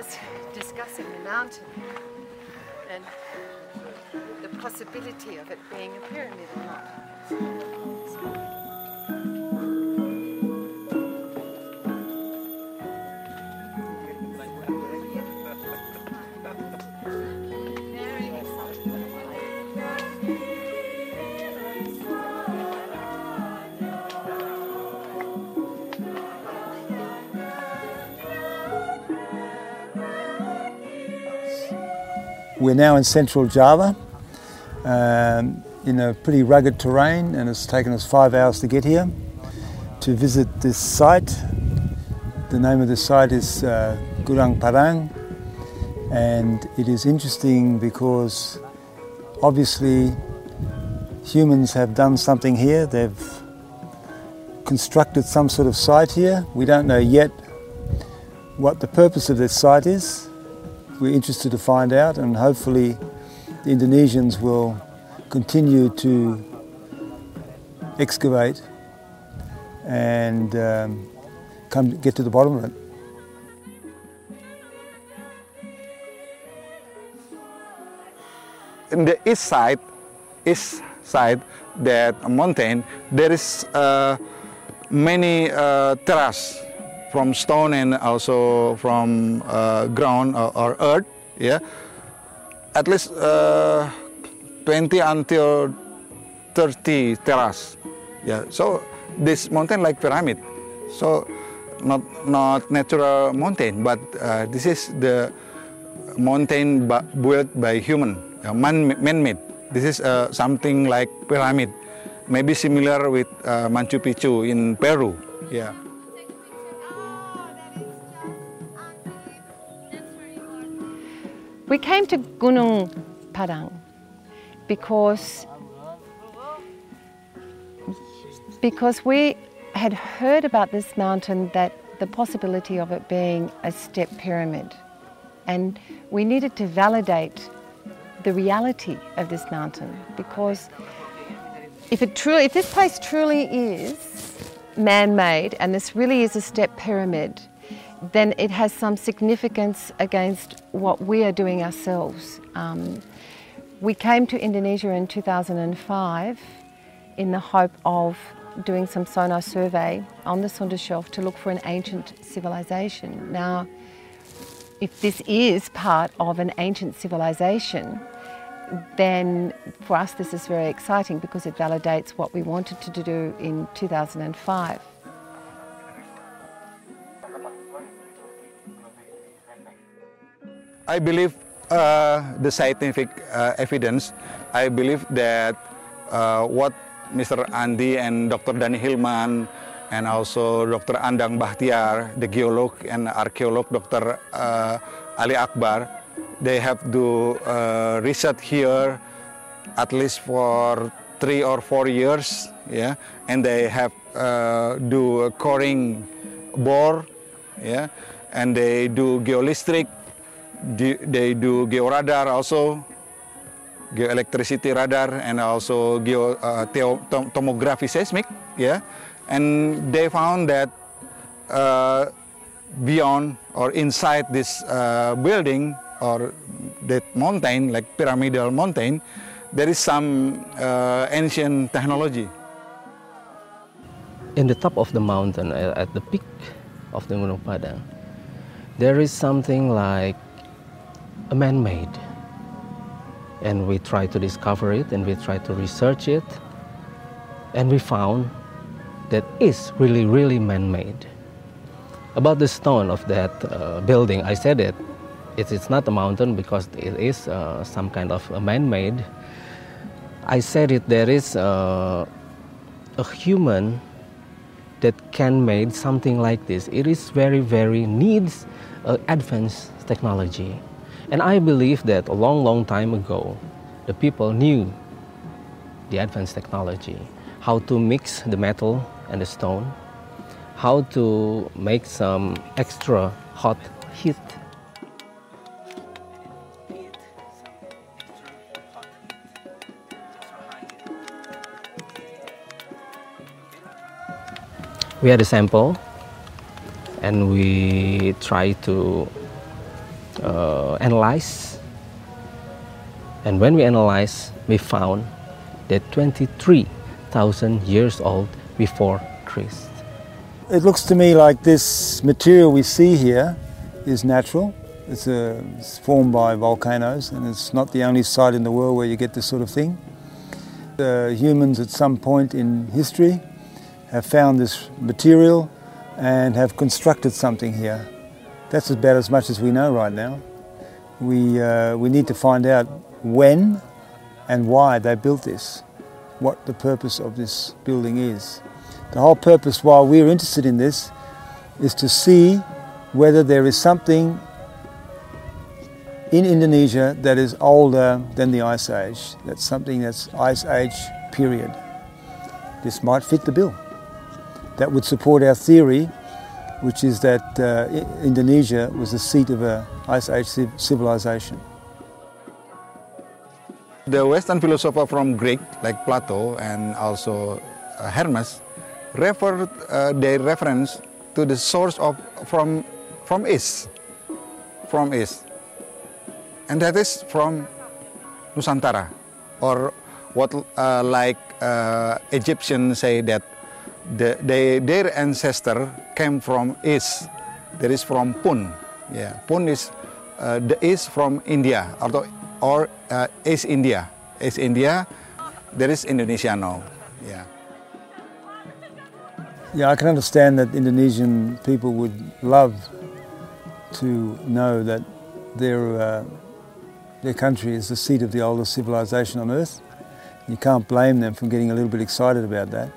just discussing the mountain and the possibility of it being a pyramid or not. We're now in central Java um, in a pretty rugged terrain, and it's taken us five hours to get here to visit this site. The name of the site is uh, Gunung Padang, and it is interesting because obviously humans have done something here. They've constructed some sort of site here. We don't know yet what the purpose of this site is. We're interested to find out, and hopefully, the Indonesians will continue to excavate and um, come get to the bottom of it. in the east side, east side, that mountain, there is uh, many uh, terrace from stone and also from uh, ground or, or earth. Yeah, at least uh, 20 until 30 terrace. Yeah, so this mountain like pyramid. So not not natural mountain, but uh, this is the mountain bu- built by human, uh, man man-made. This is uh, something like pyramid, maybe similar with uh, Machu Picchu in Peru. Yeah. We came to Gunung Padang because because we had heard about this mountain that the possibility of it being a step pyramid. And we needed to validate the reality of this mountain because if it truly if this place truly is man-made and this really is a step pyramid then it has some significance against what we are doing ourselves. Um, we came to Indonesia in 2005 in the hope of doing some sonar survey on the Sunda Shelf to look for an ancient civilization. Now, if this is part of an ancient civilization, then for us this is very exciting because it validates what we wanted to do in 2005. I believe uh, the scientific uh, evidence. I believe that uh, what Mr. Andi and Dr. Danny Hilman and also Dr. Andang Bachtiar, the geolog and archaeolog Dr. Uh, Ali Akbar, they have do uh, research here at least for three or four years, yeah, and they have uh, do coring bore, yeah, and they do geoelectric they do georadar also, geoelectricity radar, and also geo uh, tomography seismic. Yeah, and they found that uh, beyond or inside this uh, building or that mountain, like pyramidal mountain, there is some uh, ancient technology. in the top of the mountain, uh, at the peak of the Gunung Padang, there is something like a man-made. And we try to discover it and we try to research it. And we found that is really, really man-made. About the stone of that uh, building, I said it. It is not a mountain because it is uh, some kind of a man-made. I said it. There is uh, a human that can make something like this. It is very, very needs uh, advanced technology. And I believe that a long, long time ago, the people knew the advanced technology, how to mix the metal and the stone, how to make some extra hot heat. We had a sample and we try to uh, analyze And when we analyze, we found that 23,000 years old before Christ. It looks to me like this material we see here is natural. It's, a, it's formed by volcanoes, and it's not the only site in the world where you get this sort of thing. The humans at some point in history have found this material and have constructed something here. That's about as much as we know right now. We, uh, we need to find out when and why they built this, what the purpose of this building is. The whole purpose, while we're interested in this, is to see whether there is something in Indonesia that is older than the Ice Age. That's something that's Ice Age period. This might fit the bill. That would support our theory, which is that uh, Indonesia was the seat of a Ice Age civilization. The Western philosopher from Greek, like Plato and also uh, Hermes, refer uh, their reference to the source of from from east, from east, and that is from Nusantara, or what uh, like uh, Egyptians say that the, they, their ancestor came from east. There is from Pun. Yeah, Pun is uh, the east from India or or uh, East India. East India. There is Indonesia now. Yeah. Yeah, I can understand that Indonesian people would love to know that their, uh, their country is the seat of the oldest civilization on earth. You can't blame them for getting a little bit excited about that.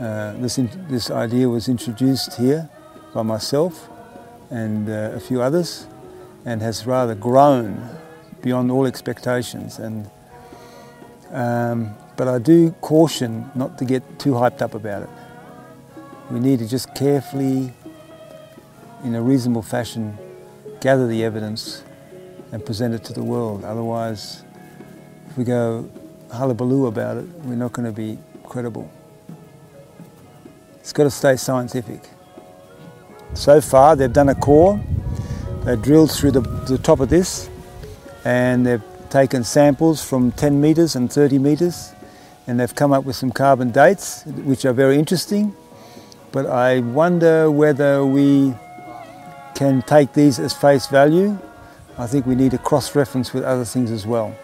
Uh, this, this idea was introduced here by myself and uh, a few others and has rather grown beyond all expectations. And, um, but I do caution not to get too hyped up about it. We need to just carefully, in a reasonable fashion, gather the evidence and present it to the world. Otherwise, if we go hullabaloo about it, we're not going to be credible. It's got to stay scientific. So far, they've done a core. They drilled through the, the top of this, and they've taken samples from 10 metres and 30 metres, and they've come up with some carbon dates, which are very interesting but I wonder whether we can take these as face value. I think we need to cross-reference with other things as well.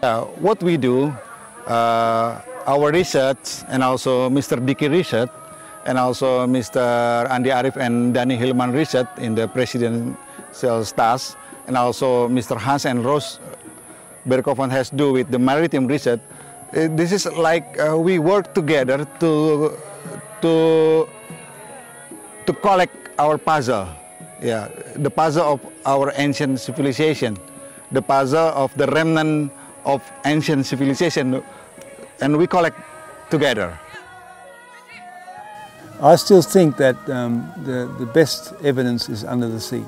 Uh, what we do, uh, our research and also Mr. Dicky research and also Mr. Andi Arief and Danny Hilman research in the presidential staff and also Mr. Hans and Rose Berkovan has do with the maritime research uh, this is like uh, we work together to to to collect our puzzle yeah the puzzle of our ancient civilization the puzzle of the remnant of ancient civilization and we collect together I still think that um, the, the best evidence is under the sea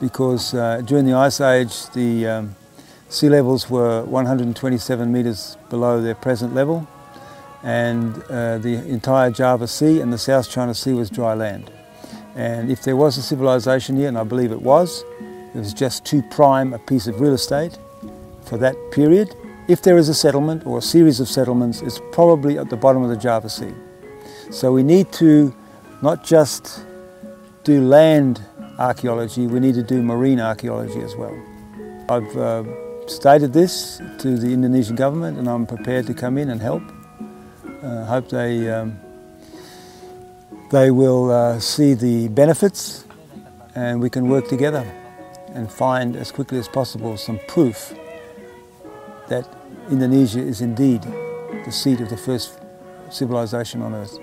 because uh, during the Ice Age the um, Sea levels were 127 metres below their present level and uh, the entire Java Sea and the South China Sea was dry land. And if there was a civilization here, and I believe it was, it was just too prime a piece of real estate for that period. If there is a settlement or a series of settlements, it's probably at the bottom of the Java Sea. So we need to not just do land archaeology, we need to do marine archaeology as well. I've uh, stated this to the Indonesian government and I'm prepared to come in and help. Uh, hope they, um, they will uh, see the benefits and we can work together and find as quickly as possible some proof that Indonesia is indeed the seat of the first civilization on earth.